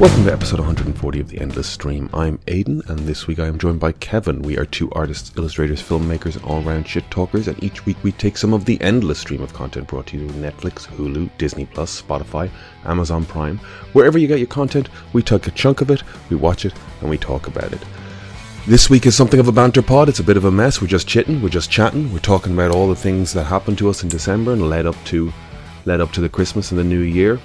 Welcome to episode 140 of The Endless Stream. I'm Aidan, and this week I am joined by Kevin. We are two artists, illustrators, filmmakers, and all round shit talkers, and each week we take some of the endless stream of content brought to you through Netflix, Hulu, Disney Plus, Spotify, Amazon Prime. Wherever you get your content, we take a chunk of it, we watch it, and we talk about it. This week is something of a banter pod. It's a bit of a mess. We're just chitting, we're just chatting, we're talking about all the things that happened to us in December and led up to led up to the Christmas and the New Year.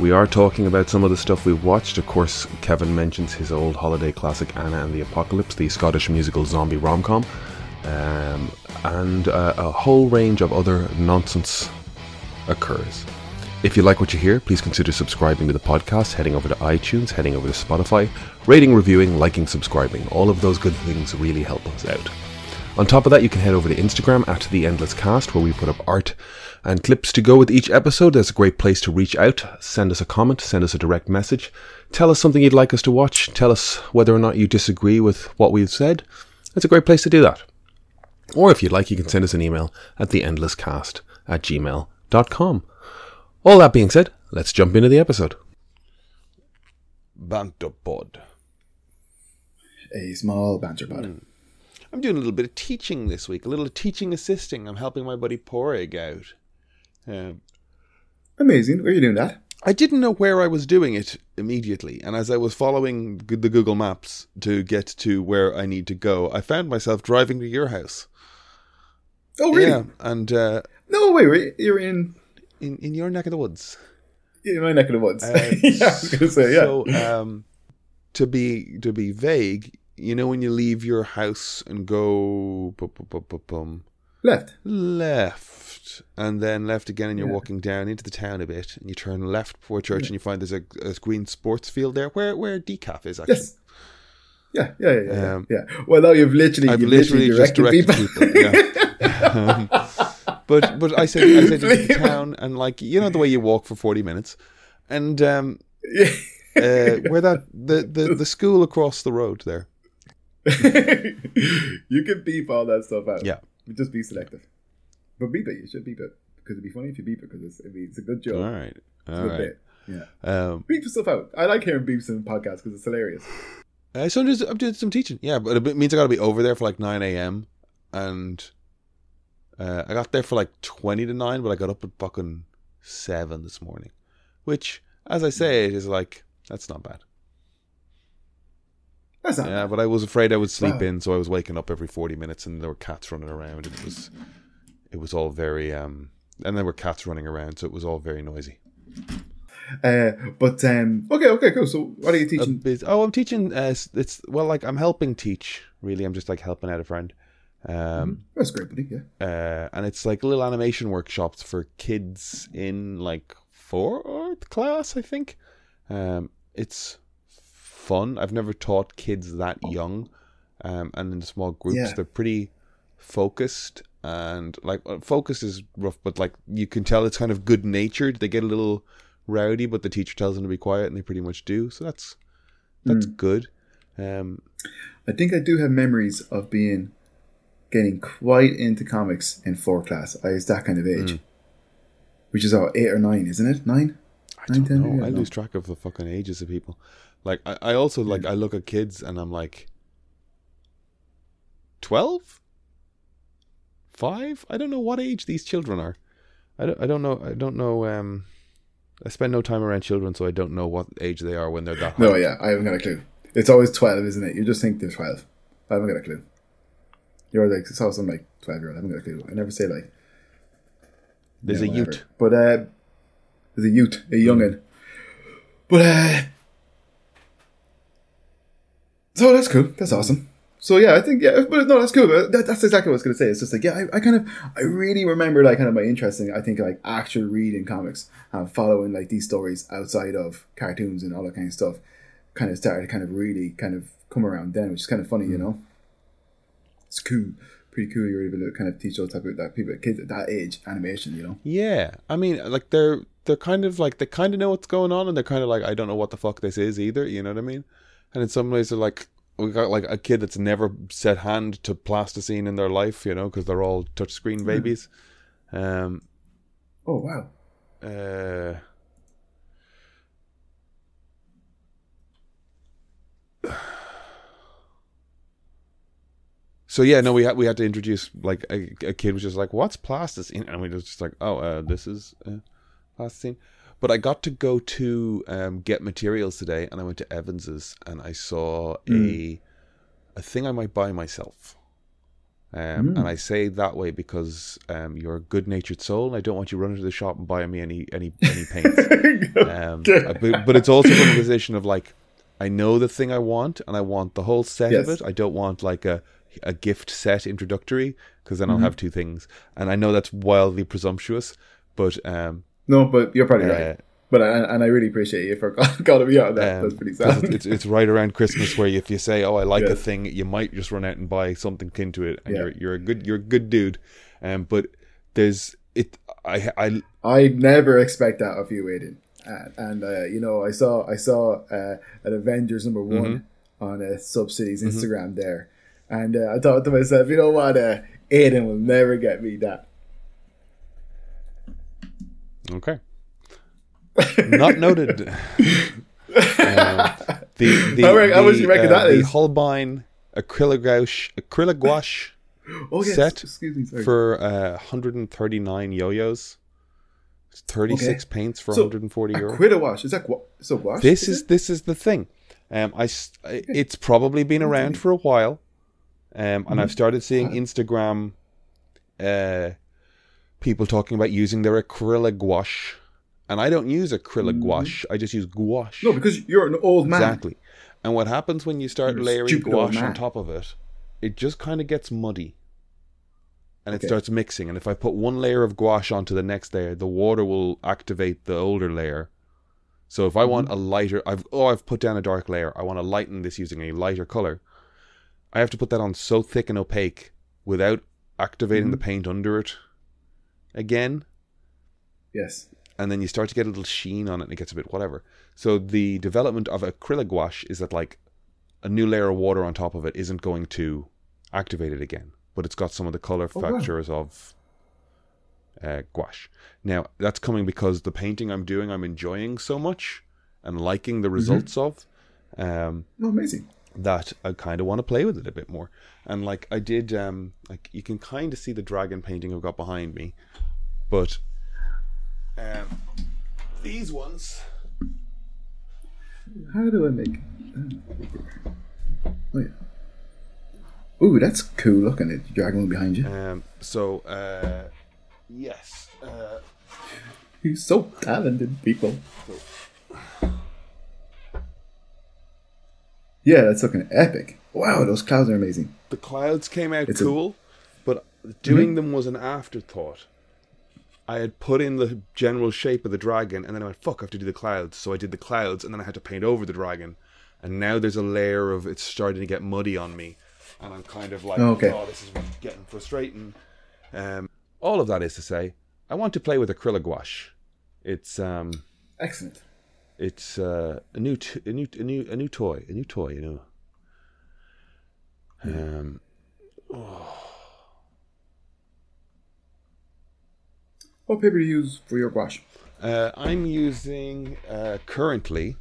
We are talking about some of the stuff we've watched. Of course, Kevin mentions his old holiday classic Anna and the Apocalypse, the Scottish musical zombie rom com, um, and uh, a whole range of other nonsense occurs. If you like what you hear, please consider subscribing to the podcast, heading over to iTunes, heading over to Spotify, rating, reviewing, liking, subscribing. All of those good things really help us out. On top of that, you can head over to Instagram at The Endless Cast, where we put up art and clips to go with each episode. That's a great place to reach out, send us a comment, send us a direct message, tell us something you'd like us to watch, tell us whether or not you disagree with what we've said. It's a great place to do that. Or if you'd like, you can send us an email at theendlesscast at gmail.com. All that being said, let's jump into the episode. Banter Pod. A small banter pod. Hmm. I'm doing a little bit of teaching this week, a little teaching assisting. I'm helping my buddy Porig out. Um, Amazing. Where are you doing that? I didn't know where I was doing it immediately, and as I was following the Google Maps to get to where I need to go, I found myself driving to your house. Oh, really? Yeah, and uh, No way. were- You're in, in in your neck of the woods. in my neck of the woods. Uh, yeah, I was to say, yeah. So, um, to be to be vague, you know, when you leave your house and go bum, Left. Left, and then left again, and you're Yeah. walking down into the town a bit, and you turn left before church, and you find there's a, a green sports field there, where where decaf is actually. Yes. Yeah, yeah, yeah, yeah. Um, yeah. Well, now you've literally, I've you've literally, just directed directed people. yeah. um, but but I said I said into the town, and like you know the way you walk for forty minutes, and um, Yeah. uh, where that the, the the school across the road there. you can beep all that stuff out. Yeah. Just be selective. But beep it. You should beep it. Because it'd be funny if you beep it because it's, it'd be, it's a good joke. All right, It's a good right. bit. Yeah. Um, Beep stuff out. I like hearing beeps in podcasts because it's hilarious. uh, so I'm just I'm doing some teaching. Yeah, but it means I got to be over there for like nine a.m. and uh, I got there for like twenty to nine, but I got up at fucking seven this morning, which, as I say, it is like that's not bad. That's not Yeah, but I was afraid I would sleep Wow. in, so I was waking up every forty minutes, and there were cats running around. And it was, it was all very um, and there were cats running around, so it was all very noisy. Uh, but um, okay, okay, cool. So, what are you teaching? bit, oh, I'm teaching. Uh, it's well, like I'm helping teach. Really, I'm just like helping out a friend. Um, That's great, buddy. Yeah. uh, and it's like little animation workshops for kids in like fourth class, I think. Um, it's fun. I've never taught kids that young, um, and in small groups, Yeah. they're pretty focused and like uh, focus is rough, but like you can tell it's kind of good natured. They get a little rowdy, but the teacher tells them to be quiet, and they pretty much do. So that's that's good. Um, I think I do have memories of being getting quite into comics in fourth class. I was that kind of age, which is all eight or nine, isn't it? Nine. I Nine, don't know. yeah, I lose track of the fucking ages of people. Like I, I also like I look at kids and I'm like twelve, five. I don't know what age these children are. I don't. I don't know. I don't know. Um, I spend no time around children, so I don't know what age they are when they're that. No, high. yeah, I haven't got a clue. It's always twelve, isn't it? You just think they're twelve. I haven't got a clue. You're like saw some like twelve year old. I haven't got a clue. I never say like. There's a whatever. Ute. but uh, there's a Ute, a youngin. But uh, so that's cool. That's awesome. So yeah, I think yeah, but no, that's cool. But that, that's exactly what I was gonna say. It's just like yeah, I, I kind of I really remember like kind of my interest in I think like actual reading comics and following like these stories outside of cartoons and all that kind of stuff. Kind of started to kind of really kind of come around then, which is kind of funny, you hmm. know. It's cool, pretty cool. You're able to kind of teach those type of that people kids at that age animation, you know. Yeah, I mean, like they're they're kind of like they kind of know what's going on, and they're kind of like I don't know what the fuck this is either. You know what I mean? And in some ways, they're like we got like a kid that's never set hand to plasticine in their life, you know, because they're all touchscreen hmm. babies. Mm. Um, oh wow. Uh, so yeah, no, we had we had to introduce like a, a kid was just like, "What's plasticine?" and we was just like, "Oh, uh, this is uh, plasticine." But I got to go to um, get materials today, and I went to Evans's, and I saw a a thing I might buy myself. Um, And I say that way because um, you're a good natured soul, and I don't want you running to the shop and buying me any any any paints. um, but, but it's also from a position of like, I know the thing I want, and I want the whole set Yes. of it. I don't want like a a gift set introductory because then I'll have two things, and I know that's wildly presumptuous, but um, No, but you're probably Uh, right. But I, and I really appreciate you for calling me out that. Um, That's pretty sad. It's, it's right around Christmas where if you say, "Oh, I like a thing," you might just run out and buy something akin to it, and Yeah. you're you're a good you're a good dude. Um, but there's it. I I I never expect that of you, Aidan. And, and uh, you know, I saw I saw uh, an Avengers number one Mm-hmm. on uh, Sub City's Instagram there, and uh, I thought to myself, you know what, uh, Aidan will never get me that. Okay. Not noted. Um, the the how the, you reckon uh, that the is? Holbein acrylic gouache acrylic gouache Oh yes, Set excuse me, for uh, 139 yo-yos. It's 36 paints for So, 140 euro. Wash is that gua- so wash? this is this is the thing. Um, I it's probably been around for a while, um, and Mm-hmm. I've started seeing Instagram, uh, people talking about using their acrylic gouache, and I don't use acrylic gouache. I just use gouache. No because you're an old man. exactly. And what happens when you start You're layering gouache on top of it? It just kind of gets muddy. And it Okay. starts mixing, and if I put one layer of gouache onto the next layer, the water will activate the older layer, so if I want Mm-hmm. a lighter, I've oh I've put down a dark layer. I want to lighten this using a lighter color. I have to put that on so thick and opaque without activating the Mm-hmm. paint under it again, Yes. and then you start to get a little sheen on it, and it gets a bit whatever. So the development of acrylic gouache is that like a new layer of water on top of it isn't going to activate it again, but it's got some of the color Oh, wow. factors of uh, gouache. Now that's coming because the painting I'm doing, I'm enjoying so much and liking Mm-hmm. the results of. Um, Oh, amazing. That I kind of want to play with it a bit more. And like I did, um, like you can kind of see the dragon painting I've got behind me, but um, these ones. How do I make? Oh yeah. Ooh, that's cool looking. The dragon behind you. Um, so uh, yes, uh, He's so talented, people. Yeah, that's looking epic. Wow, those clouds are amazing. the clouds came out It's a- cool, but doing them was an afterthought. I had put in the general shape of the dragon, and then I went, "Fuck, I have to do the clouds." So I did the clouds, and then I had to paint over the dragon, and now there's a layer of it's starting to get muddy on me, and I'm kind of like, Okay. "Oh, this is getting frustrating." Um, all of that is to say, I want to play with acrylic gouache. It's um, Excellent. It's uh, a new, t- a new, a new, a new toy, a new toy, you know. Um, What paper do you use for your gouache? Uh, I'm using uh, currently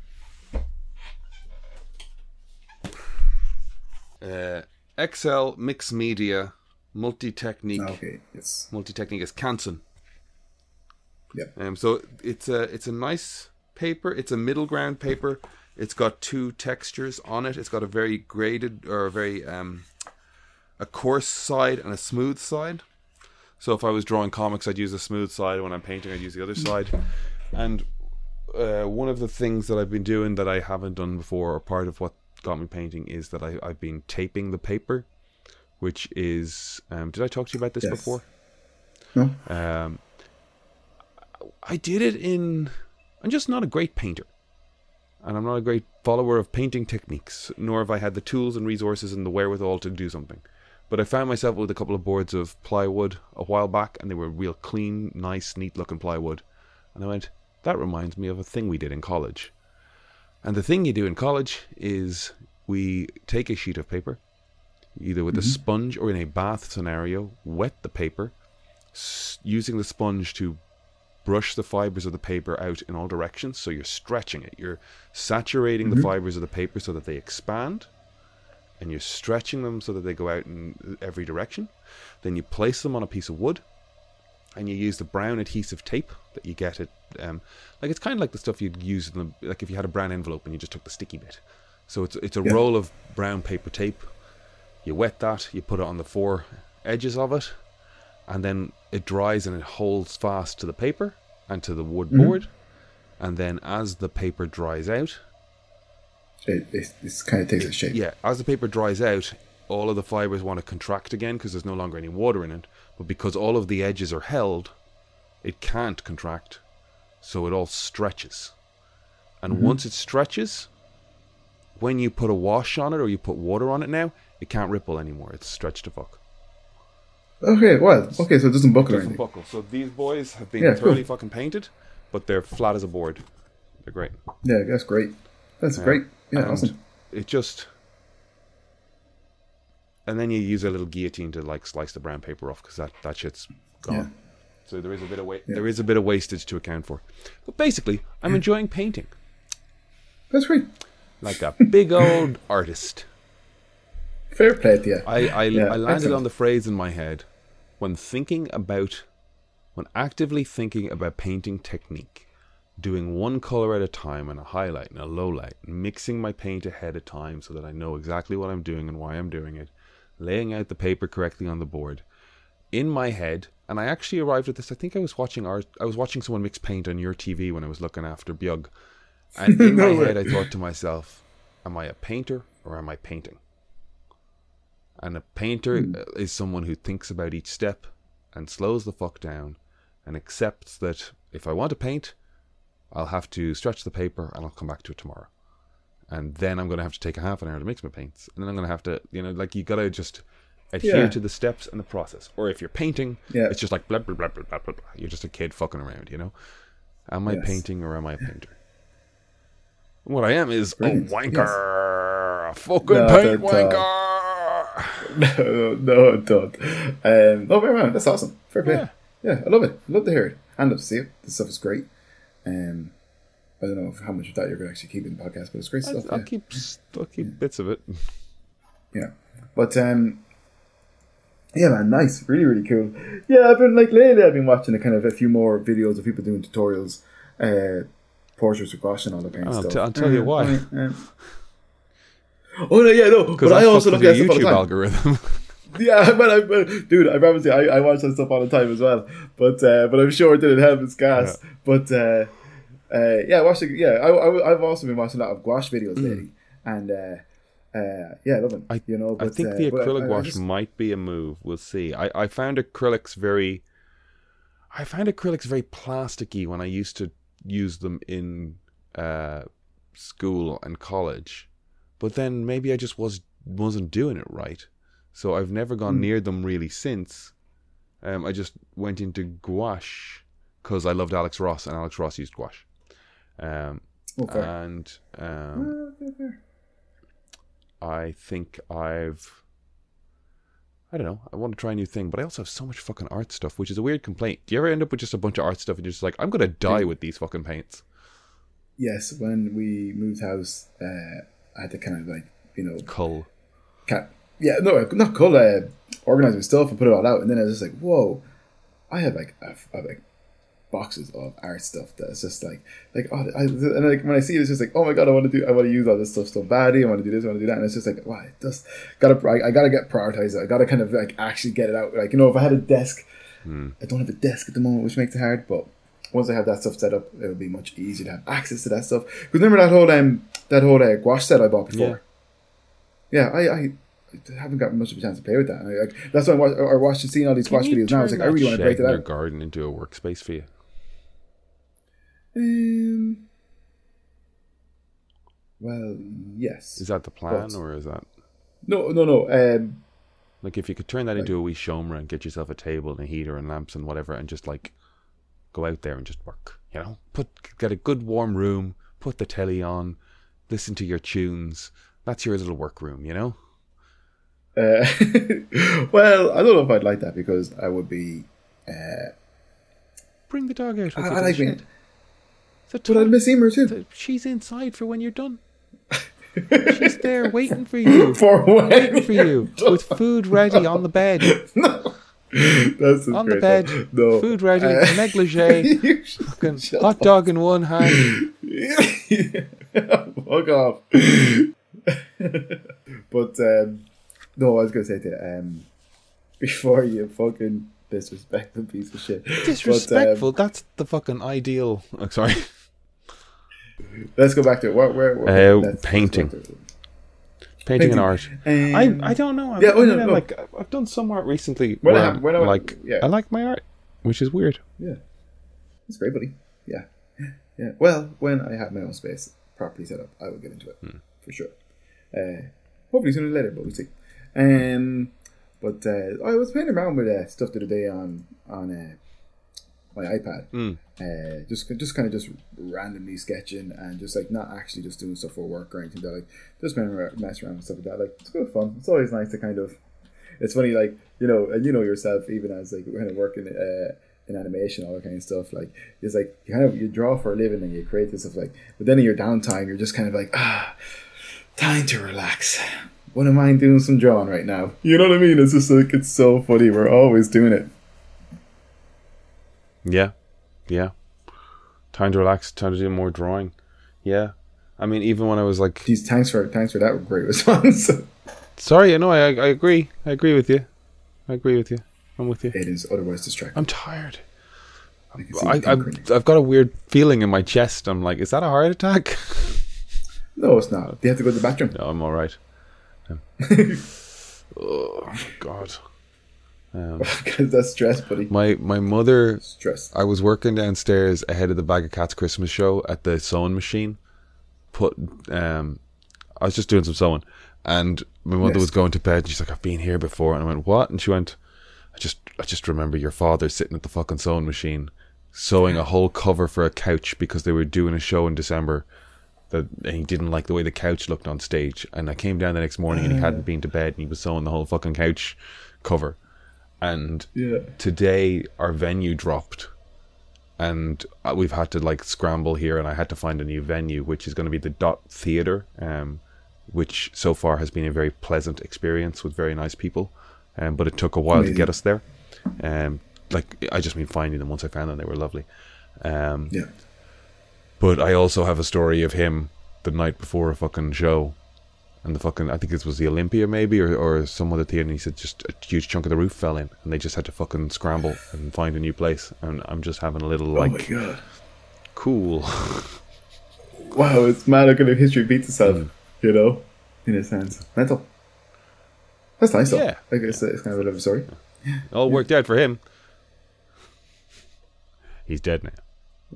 uh, XL Mix Media Multi Technique. Okay, yes. Multi Technique is Canson. Yep. Um, so it's a it's a nice paper. It's a middle ground paper. It's got two textures on it. It's got a very graded or a very um, a coarse side and a smooth side. So if I was drawing comics, I'd use the smooth side. When I'm painting, I'd use the other side. And uh, one of the things that I've been doing that I haven't done before, or part of what got me painting, is that I, I've been taping the paper, which is. Um, did I talk to you about this Yes. before? No? Um, I did it in. I'm just not a great painter. And I'm not a great follower of painting techniques, nor have I had the tools and resources and the wherewithal to do something. But I found myself with a couple of boards of plywood a while back, and they were real clean, nice, neat looking plywood. And I went, that reminds me of a thing we did in college. And the thing you do in college is we take a sheet of paper, either with a mm-hmm. sponge or in a bath scenario, wet the paper, s- using the sponge to brush the fibers of the paper out in all directions. So you're stretching it, you're saturating the fibers of the paper so that they expand. and you're stretching them so that they go out in every direction. Then you place them on a piece of wood, and you use the brown adhesive tape that you get at um, like it's kind of like the stuff you'd use in the, like if you had a brown envelope and you just took the sticky bit. So it's it's a Yeah. roll of brown paper tape. You wet that, you put it on the four edges of it, and then it dries and it holds fast to the paper and to the wood mm-hmm. board. And then as the paper dries out, It, it, it kind of takes a shape. yeah, as the paper dries out, all of the fibers want to contract again because there's no longer any water in it. But because all of the edges are held, it can't contract, so it all stretches. And mm-hmm. once it stretches, when you put a wash on it or you put water on it now, it can't ripple anymore. It's stretched to fuck. Okay, well, okay, so it doesn't buckle or Doesn't buckle. So these boys have been Yeah, cool. thoroughly fucking painted, but they're flat as a board. They're great. Yeah, that's great. That's great. Yeah, And awesome. It just. And then you use a little guillotine to like slice the brown paper off because that, that shit's gone. Yeah. So there is a bit of wa- there is a bit of wastage to account for. But basically, I'm enjoying painting That's great. like a big old artist. Fair play to you. I I, Yeah, I landed excellent. on the phrase in my head when thinking about when actively thinking about painting technique, doing one color at a time and a highlight and a low light, mixing my paint ahead of time so that I know exactly what I'm doing and why I'm doing it, laying out the paper correctly on the board. In my head, and I actually arrived at this. I think I was watching art. I was watching someone mix paint on your TV when I was looking after Bjug, and in No my way. head, I thought to myself, "Am I a painter or am I painting?" And a painter uh, is someone who thinks about each step and slows the fuck down and accepts that if I want to paint, I'll have to stretch the paper and I'll come back to it tomorrow. And then I'm going to have to take a half an hour to mix my paints. And then I'm going to have to, you know, like you got to just adhere Yeah. to the steps and the process. Or if you're painting, Yeah. it's just like blah, blah, blah, blah, blah, blah, blah. You're just a kid fucking around, you know? Am I Yes. painting or am I a painter? What I am is Brilliant. a wanker. A fucking No, paint uh, no, no, don't. Um, no, very well. That's awesome. Fair play. Yeah. Yeah. I love it. I love to hear it. And love to see it. This stuff is great. Um, I don't know how much of that you're going to actually keep in the podcast, but it's great stuff. I'll yeah. keep I'll keep bits of it. Yeah. But um yeah man, nice. Really, really cool. Yeah, I've been like lately I've been watching a kind of a few more videos of people doing tutorials, uh portraits with gouache and all that kind of I'll stuff. t- I'll tell you why. Oh no, yeah, no. Because But I, I, also look at the the YouTube algorithm. Yeah, but I, but, dude, I promise you, I, I watch that stuff all the time as well. But uh, but I'm sure it didn't help its gas. But uh, uh, yeah, watching. Yeah, I, I, I've also been watching a lot of gouache videos lately, and uh, uh, yeah, I love it. Mm. I, you know, I think uh, the but I- acrylic I wash just- might be a move. We'll see. I, I found acrylics very. I found acrylics very plasticky when I used to use them in uh, school and college, but then maybe I just was wasn't doing it right. So I've never gone Hmm. near them really since. Um, I just went into gouache because I loved Alex Ross and Alex Ross used gouache. Um, Oh, fair. and um, fair. I think I've. I don't know. I want to try a new thing, but I also have so much fucking art stuff, which is a weird complaint. Do you ever end up with just a bunch of art stuff and you're just like, I'm gonna die with these fucking paints? Yes, when we moved house, uh, I had to kind of like you know, Cull. Yeah, no, not cool. Uh, organize my stuff and put it all out, and then I was just like, whoa, I have like I have, like boxes of art stuff that's just like like oh, I, and like when I see it, it's just like oh my god, I want to do I want to use all this stuff so badly. I want to do this, I want to do that, and it's just like wow, it just gotta I, I gotta get prioritized. I gotta kind of like actually get it out. Like you know, if I had a desk, I don't have a desk at the moment, which makes it hard, but. Once I have that stuff set up, it'll be much easier to have access to that stuff. Because remember that whole um that whole uh, gouache set I bought before. Yeah, I, I I haven't got much of a chance to play with that. I, like, that's why I watch, or watching seeing all these Can squash videos now. It's turn like I really that want to shed break in it your garden into a workspace for you. Um, well, yes. Is that the plan, But- or is that No, no, no. Um, like if you could turn that into a wee showroom and get yourself a table and a heater and lamps and whatever, and just like go out there and just work, you know, put get a good warm room, put the telly on, listen to your tunes. That's your little work room, you know. uh, well, I don't know if I'd like that because I would be. Uh, Bring the dog out. with I, I like being. The but I'd miss Emer too. the- she's inside for when you're done. She's there waiting for you. For waiting when? for you with food ready on the bed. That's On the bed, though. No. food ready, Uh, negligee, you fucking shut hot dog in one hand. Fuck off. but um, no, I was gonna say to you, um, before you fucking disrespectful piece of shit. Disrespectful. That's the fucking ideal. Oh, sorry. Um, let's go back to it. Where, where, where- Uh, let's- painting. let's go to it. Painting, and art. Um, I I don't know. I, Yeah, I oh, no, mean, I no. like I've done some art recently. When I where have- I'm when I- like yeah. I like my art, which is weird. Yeah, it's great, buddy. Yeah, yeah. Well, when I have my own space properly set up, I will get into it Hmm. for sure. Uh, hopefully sooner or later, but we'll see. Um, but uh, I was playing around with uh, stuff the other day on on uh, my iPad. Hmm. Uh, just just kind of just randomly sketching and just like not actually just doing stuff for work or anything. That like just messing around and stuff like that. Like it's good fun. It's always nice to kind of. It's funny, like you know, and you know yourself, even as like kind of working uh, in animation, all that kind of stuff. Like it's like you kind of you draw for a living and you create this stuff. Like, but then in your downtime, you're just kind of like ah, time to relax. What am I doing some drawing right now. You know what I mean? It's just like it's so funny. We're always doing it. Yeah, yeah. Time to relax. Time to do more drawing. Yeah. I mean, even when I was like, Geez, thanks for thanks for that great response. sorry, no, I I agree. I agree with you. I agree with you. I'm with you. it is otherwise distracting. I'm tired. I I, you I, tinkering. I've got a weird feeling in my chest. I'm like, is that a heart attack? No, it's not. Do you have to go to the bathroom. no, I'm all right. Oh God. Um, Because that's stress, buddy. my my mother Stress. I was working downstairs ahead of the Bag of Cats Christmas show at the sewing machine. Put um, I was just doing some sewing, and my mother Yes. was going to bed. And she's like, "I've been here before," and I went, "What?" And she went, "I just, I just remember your father sitting at the fucking sewing machine, sewing a whole cover for a couch because they were doing a show in December." That he didn't like the way the couch looked on stage, and I came down the next morning and he hadn't been to bed, and he was sewing the whole fucking couch cover, and Yeah. today our venue dropped and uh, we've had to like scramble here and i had to find a new venue which is going to be the dot theater um, which so far has been a very pleasant experience with very nice people um, but it took a while to get us there um, like i just mean finding them once i found them they were lovely um, Yeah. but I also have a story of him the night before a fucking show. And the fucking, I think this was the Olympia maybe, or, or some other theatre. And he said just a huge chunk of the roof fell in. And they just had to fucking scramble and find a new place. And I'm just having a little oh my like, god. cool. Wow, it's mad how kind of history beats itself. Mm. You know, in a sense, mental. That's nice though. Yeah. I guess it's kind of a a story. All worked out for him. He's dead now.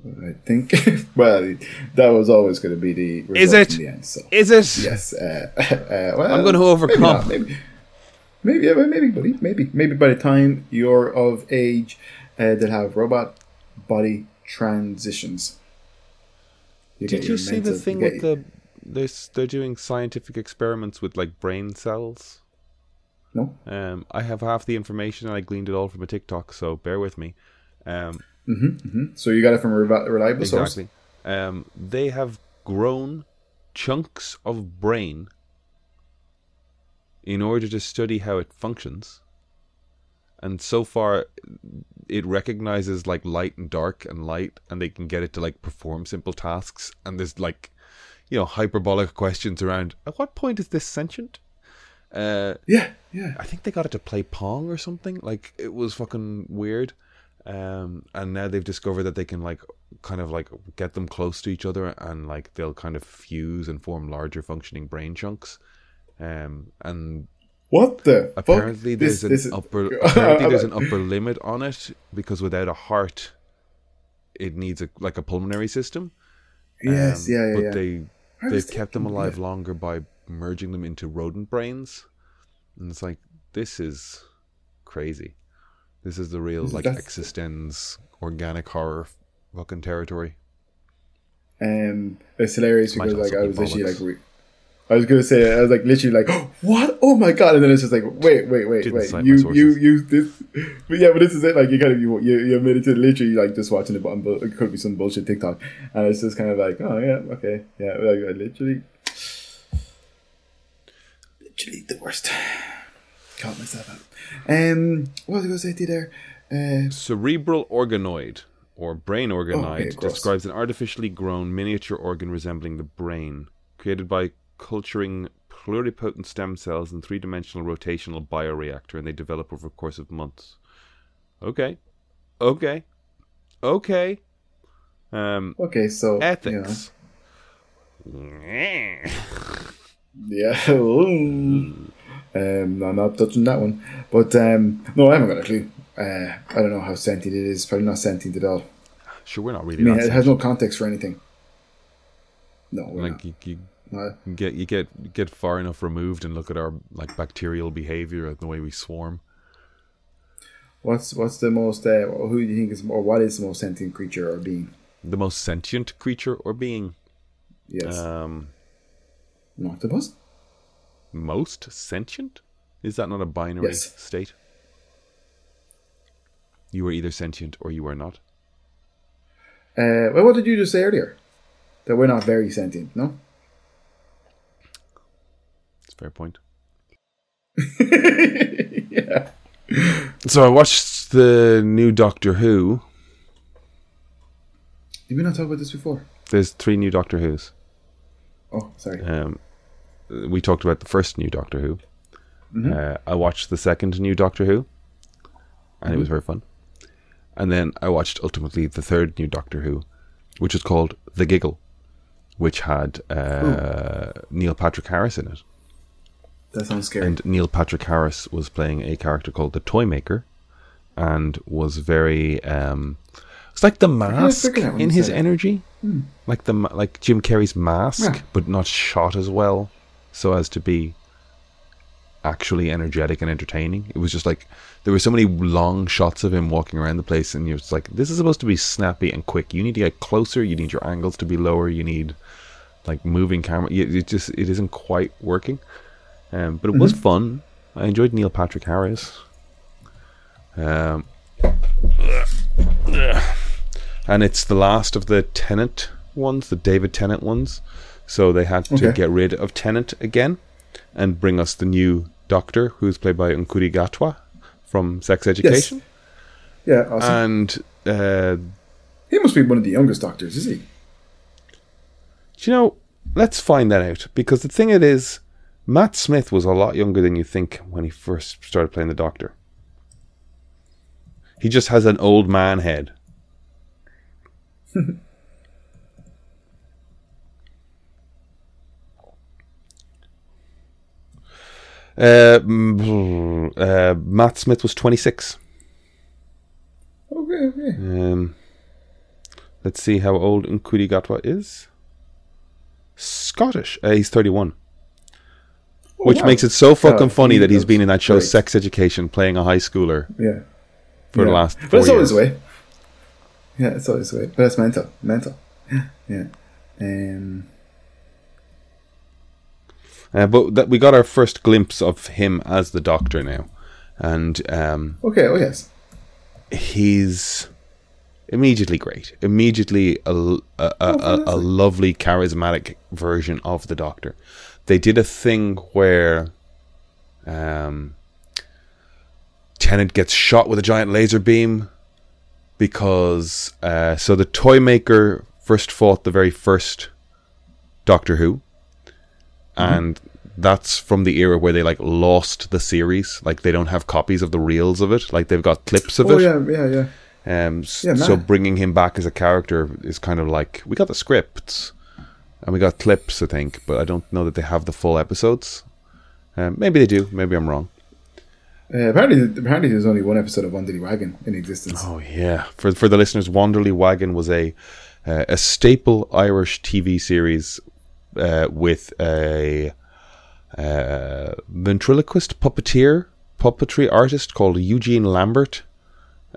I think. well, that was always going to be the result Is it? in the end. So Is it? yes, uh, uh, well, I'm going to overcome. Maybe, maybe, maybe, maybe, buddy, maybe, maybe by the time you're of age, uh, they'll have robot body transitions. You Did you see the thing with the this? They're doing scientific experiments with like brain cells. No. Um, I have half the information and I gleaned it all from a TikTok, so bear with me. Um, So you got it from a reliable source. Exactly. Um, they have grown chunks of brain in order to study how it functions. And so far, it recognizes like light and dark and light, and they can get it to like perform simple tasks. And there's like, you know, hyperbolic questions around at what point is this sentient? Uh, Yeah, yeah. I think they got it to play Pong or something. Like it was fucking weird. Um, and now they've discovered that they can like kind of like get them close to each other and like they'll kind of fuse and form larger functioning brain chunks. Um, and What the apparently fuck? there's This- an this is- upper apparently there's an upper limit on it because without a heart, it needs a like a pulmonary system. Yes, Um, yeah, yeah, But yeah. they I they've kept them alive yeah. longer by merging them into rodent brains, and it's like this is crazy. This is the real like That's- existence organic horror fucking territory. Um, it's hilarious because like I was literally bollocks. like, re- I was gonna say, I was like literally like, oh, what? Oh my god! And then it's just like, wait, wait, wait, Didn't wait. You, you, you, this. But yeah, but this is it. Like you kind of you, you, you admitted to literally like just watching it, but it could be some bullshit TikTok, and it's just kind of like, oh yeah, okay, yeah, like I literally. literally the worst. Caught myself out. Um, what was I going to say to you there? Uh, Cerebral organoid, or brain organoid, okay, describes an artificially grown miniature organ resembling the brain, created by culturing pluripotent stem cells in three-dimensional rotational bioreactor, and they develop over a course of months. Okay, okay, okay. Um, okay, so ethics. Yeah. Um, I'm not touching that one. But um, no, I haven't got a clue. Uh, I don't know how sentient it is. Probably not sentient at all. Sure, we're not really. I mean, it has no context for anything. No, we're like not. you, you No. get you get get far enough removed and look at our like bacterial behavior and the way we swarm. What's what's the most? Uh, who do you think is, or what is the most sentient creature or being? The most sentient creature or being. Yes, Um, an octopus. Most sentient? Is that not a binary Yes. state? You are either sentient or you are not. Uh, well, what did you just say earlier? That we're not very sentient, no? It's a fair point. yeah. So I watched the new Doctor Who. Did we not talk about this before? There's three new Doctor Who's. Oh, sorry. Um, we talked about the first new Doctor Who. Mm-hmm. Uh, I watched the second new Doctor Who, and it was very fun. And then I watched ultimately the third new Doctor Who, which was called The Giggle, which had uh, Neil Patrick Harris in it. That sounds scary. And Neil Patrick Harris was playing a character called the Toy Maker, and was very. Um, it's like the mask figured out when in his energy, like the like Jim Carrey's mask, Yeah. but not shot as well, so as to be actually energetic and entertaining. It was just like there were so many long shots of him walking around the place, and you're just like, this is supposed to be snappy and quick. You need to get closer. You need your angles to be lower. You need like moving camera. It just it isn't quite working. Um, but it was fun. I enjoyed Neil Patrick Harris. Um, and it's the last of the Tennant ones, the David Tennant ones. So they had to Okay. get rid of Tennant again and bring us the new Doctor, who's played by Ncuti Gatwa from Sex Education. yeah, awesome. And uh, he must be one of the youngest doctors, is he? do you know? Let's find that out because the thing it is, Matt Smith was a lot younger than you think when he first started playing the Doctor. He just has an old man head. uh, mm, uh, Matt Smith was 26. Okay, okay. Um, let's see how old Ncuti Gatwa is. Scottish. Uh, he's 31. Which Oh, wow. makes it so fucking funny he that he's been in that show great. Sex Education playing a high schooler Yeah. for yeah. the last But it's always the way. Yeah, it's always the way. But that's mental. Mental. Yeah. Um, Uh, but that we got our first glimpse of him as the Doctor now, and um, okay, oh yes. he's immediately great. Immediately a, a, a, a, a lovely, charismatic version of the Doctor. They did a thing where um, Tennant gets shot with a giant laser beam because uh, so the toy maker first fought the very first Doctor Who, and that's from the era where they like lost the series. Like they don't have copies of the reels of it. Like they've got clips of Oh it. yeah, yeah, yeah. Um, Yeah, so bringing him back as a character is kind of like we got the scripts and we got clips, I think, but I don't know that they have the full episodes. Um, maybe they do. Maybe I'm wrong. Uh, apparently, apparently, there's only one episode of Dilly Wagon in existence. Oh yeah, for for the listeners, Wanderly Wagon was a uh, a staple Irish TV series uh, with a uh, ventriloquist puppeteer, puppetry artist called Eugene Lambert.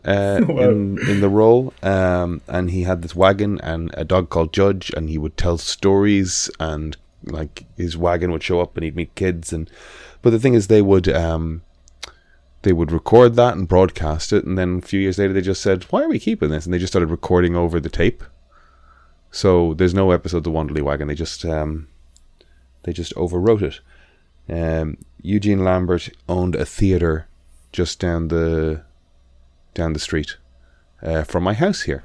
Uh, Wow. in in the role, um, and he had this wagon and a dog called Judge, and he would tell stories, and like his wagon would show up, and he'd meet kids, and but the thing is, they would um, they would record that and broadcast it, and then a few years later they just said, "Why are we keeping this?" And they just started recording over the tape. So there's no episode of the Wanderly Wagon. They just um, they just overwrote it. Um, Eugene Lambert owned a theater just down the down the street uh, from my house here.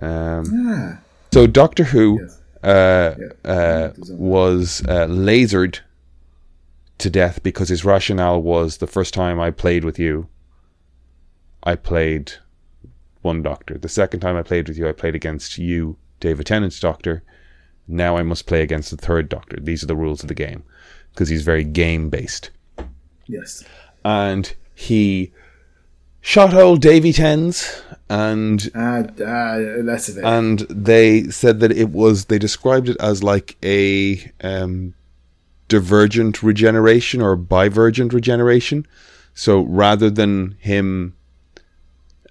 Um, Ah, so Doctor Who yes. uh, Yeah. uh, was uh, lasered to death because his rationale was the first time I played with you, I played one Doctor. The second time I played with you, I played against you, David Tennant's Doctor. Now I must play against the third Doctor. These are the rules of the game because he's very game based. Yes. And he shot old Davy Tens and less of it. and they said that it was they described it as like a um, divergent regeneration or bivergent regeneration so rather than him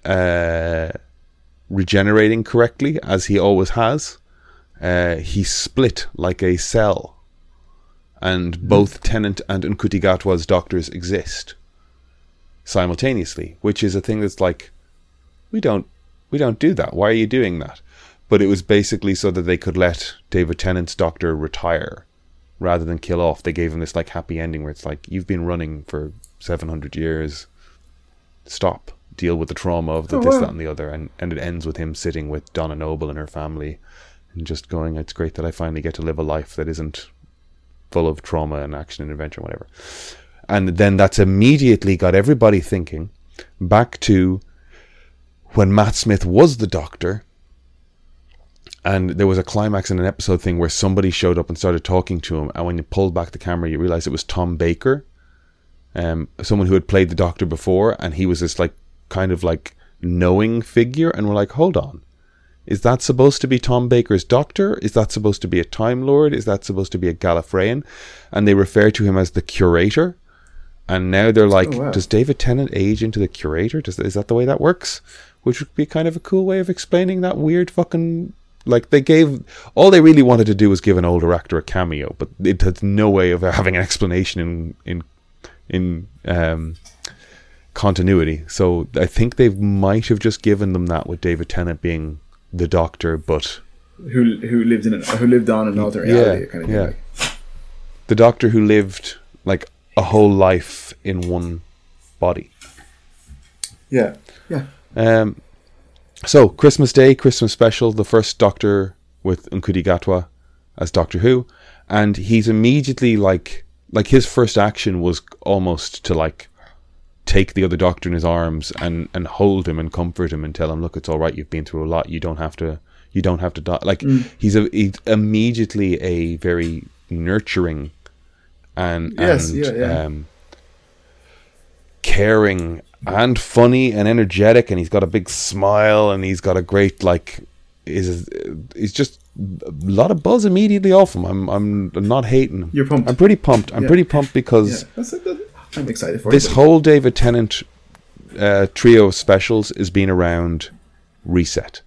uh, regenerating correctly as he always has uh, he split like a cell and both Tennant and Ncuti Gatwa's doctors exist simultaneously which is a thing that's like we don't we don't do that. Why are you doing that? But it was basically so that they could let David Tennant's doctor retire rather than kill off. They gave him this like happy ending where it's like you've been running for 700 years. Stop. Deal with the trauma of the Oh, this, wow. that, and the other. And, and it ends with him sitting with Donna Noble and her family and just going, It's great that I finally get to live a life that isn't full of trauma and action and adventure, whatever. And then that's immediately got everybody thinking back to when Matt Smith was the doctor, and there was a climax in an episode thing where somebody showed up and started talking to him, and when you pulled back the camera, you realized it was Tom Baker, um, someone who had played the doctor before, and he was this like kind of like knowing figure, and we're like, hold on. Is that supposed to be Tom Baker's doctor? Is that supposed to be a Time Lord? Is that supposed to be a Gallifreyan? And they refer to him as the curator. And now they're like, Oh, wow. does David Tennant age into the curator? Does, is that the way that works? Which would be kind of a cool way of explaining that weird fucking. Like, they gave. All they really wanted to do was give an older actor a cameo, but it had no way of having an explanation in. in in um, continuity. So I think they might have just given them that with David Tennant being the doctor, but who who lived in an, who lived on an alternate reality Yeah, kind of yeah. Like. the doctor who lived like a whole life in one body. Yeah. Yeah. Um, so Christmas Day, Christmas special, the first Doctor with Ncuti Gatwa as Doctor Who, and he's immediately like like his first action was almost to like take the other Doctor in his arms and and hold him and comfort him and tell him, look, it's all right. You've been through a lot. You don't have to. You don't have to die. Like he's a he's immediately a very nurturing and Yes, and yeah, yeah. um caring and funny and energetic and he's got a big smile and he's got a great like is he's just a lot of buzz immediately off him i'm i'm not hating him You're pumped. i'm pretty pumped i'm Yeah. pretty pumped because Yeah. That's, that, I'm excited for this it. whole david tennant uh, trio of specials is being around reset.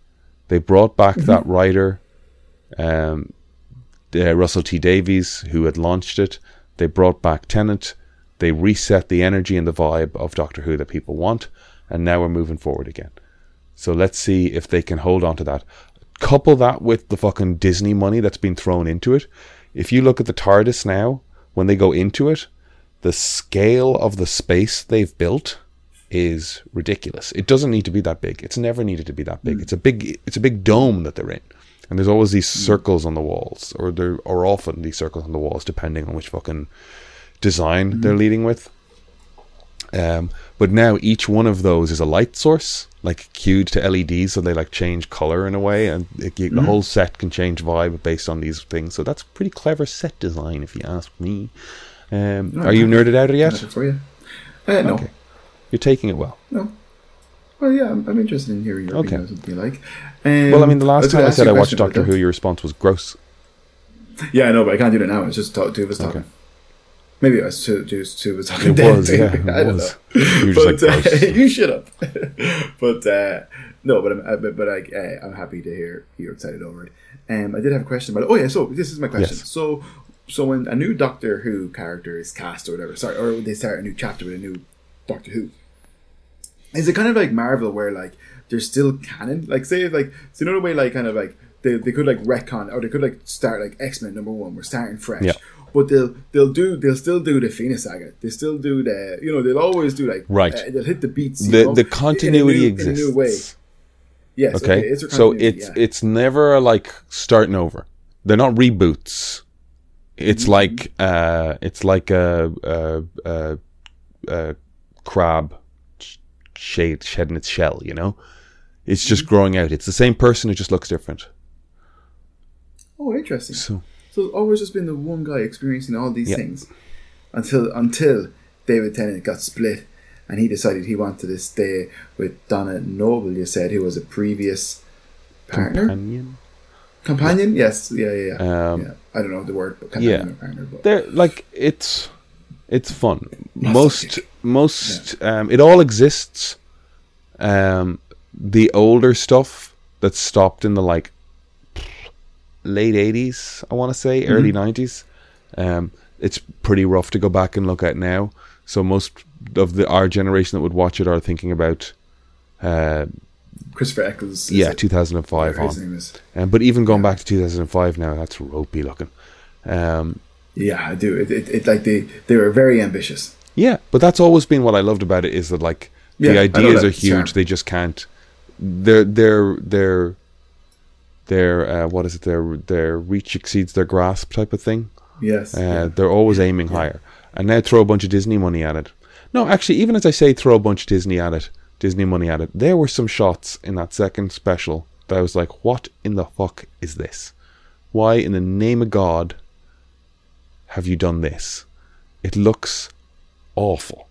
They brought back Mm-hmm. that writer um, uh, russell t davies who had launched it. They brought back tennant. They reset the energy and the vibe of doctor who that people want and now we're moving forward again. So let's see if they can hold on to that. Couple that with the fucking disney money that's been thrown into it. If you look at the tardis now when they go into it the scale of the space they've built is ridiculous. It doesn't need to be that big. It's never needed to be that big. Hmm. It's a big it's a big dome that they're in. And there's always these hmm. circles on the walls or there are often these circles on the walls depending on which fucking design hmm. they're leading with. Um, but now each one of those is a light source, like cued to LEDs, so they like change color in a way, and it, the whole set can change vibe based on these things. So that's pretty clever set design, if you ask me. Um, are you nerded out yet? For you. Uh, no. Okay. You're taking it well. No. Well, yeah, I'm, I'm interested in hearing your Okay. opinion on something you like. Um, Well, I mean, the last was time I said I watched Doctor. Who, your response was gross. Yeah, I know, but I can't do that now. It's just talk, two of us talking. Maybe it was two, two, two of us talking. It was, yeah, it I don't was. know. You were just but, like, uh, you shut up. but uh, no, but I'm, uh, but, like, uh, I'm happy to hear you're excited over it. Um, I did have a question about. Oh yeah, so this is my question. Yes. So, so when a new Doctor Who character is cast or whatever, sorry, or they start a new chapter with a new Doctor Who, is it kind of like Marvel where like there's still canon? Like say like so know way like kind of like they, they could like retcon or they could like start like X Men number one, we're starting fresh. Yeah. but they'll they'll do they'll still do the Phoenix Saga. They still do the you know they'll always do like Right. Uh, they'll hit the beats. the know, the in continuity new- exists. in a new way. Yes. Okay, it's so it's yeah. it's never like starting over. They're not reboots. It's Mm-hmm. like uh, it's like a, a, a, a crab shade shedding its shell. You know, it's just Mm-hmm. growing out. It's the same person. It just looks different. oh interesting. So So it's always just been the one guy experiencing all these Yeah. things until until David Tennant got split and he decided he wanted to stay with Donna Noble. You said who was a previous partner, companion. companion. Yes, yeah, yeah, yeah. Um, yeah. I don't know the word, but companion yeah. partner. But they're like it's it's fun most most um it all exists um the older stuff that stopped in the like late 80s i want to say Mm-hmm. early 90s um it's pretty rough to go back and look at now so most of the our generation that would watch it are thinking about uh Christopher Eccles. yeah it? 2005 Whatever on his name is. um, but even going back to 2005 now that's ropey looking um Yeah, I do. It, it, it like they they were very ambitious. Yeah, but that's always been what I loved about it is that like the know ideas are huge. charm. They just can't. Their their their their uh, what is it? Their their reach exceeds their grasp type of thing. Yes. Uh, yeah. They're always aiming higher, and now throw a bunch of Disney money at it. No, actually, even as I say, throw a bunch of Disney at it, Disney money at it. There were some shots in that second special that I was like, "What in the fuck is this? Why, in the name of God, have you done this? It looks awful.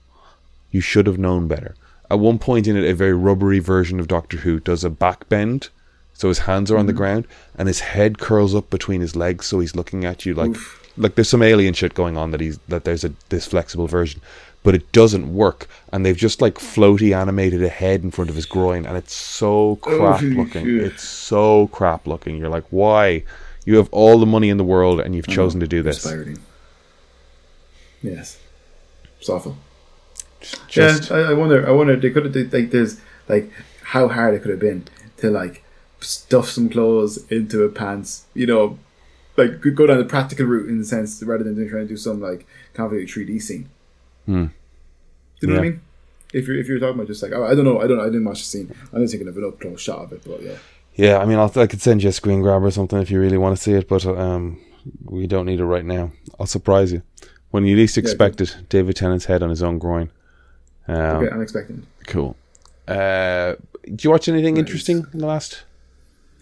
You should have known better." At one point in it, a very rubbery version of Doctor Who does a back bend, so his hands are on the mm-hmm. ground and his head curls up between his legs, so he's looking at you like like there's some alien shit going on that he's that there's a this flexible version, but it doesn't work, and they've just like floaty animated a head in front of his groin, and it's so crap looking. It's so crap looking. You're like, why? You have all the money in the world, and you've chosen to do this. Inspiring. Yes. It's awful. Just yeah, I, I wonder. I wonder. They could have like. There's like how hard it could have been to like stuff some clothes into a pants. You know, like go down the practical route in the sense rather than trying to do some like complicated 3D scene. Hmm. Do you know what I mean? If you're if you're talking about just like oh, I don't know, I don't know, I didn't watch the scene. I'm just thinking of an up close shot of it, but yeah. Yeah, I mean, I'll, I could send you a screen grab or something if you really want to see it, but um, we don't need it right now. I'll surprise you when you least expect it. David Tennant's head on his own groin. Um, Okay, I'm expecting. Cool. Uh, did you watch anything interesting in the last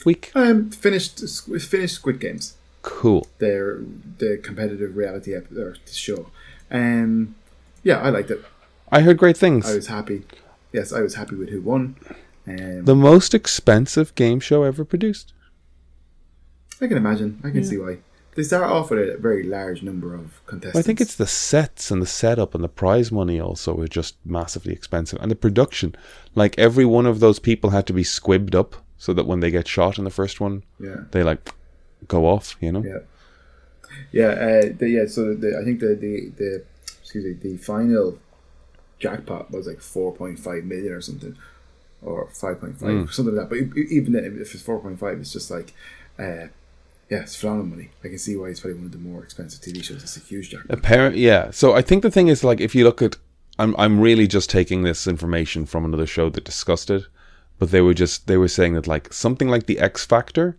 week? I um, finished finished Squid Games. Cool. Their the competitive reality ep- or show. Um, yeah, I liked it. I heard great things. I was happy. Yes, I was happy with who won. Um, the most expensive game show ever produced. I can imagine. I can see why. They start off with a very large number of contestants. I think it's the sets and the setup and the prize money also were just massively expensive. And the production. Like every one of those people had to be squibbed up so that when they get shot in the first one, yeah, they like go off, you know? yeah, yeah. Uh, the, yeah. So the, I think the, the the excuse me the final jackpot was like four point five million or something, or five point five Mm. something like that. But even then, if it's four point five, it's just like. Uh, yeah, it's phenomenal money. I can see why it's probably one of the more expensive TV shows. It's a huge jackpot. Apparent, yeah. So I think the thing is like if you look at, I'm I'm really just taking this information from another show that discussed it, but they were just they were saying that like something like the X Factor.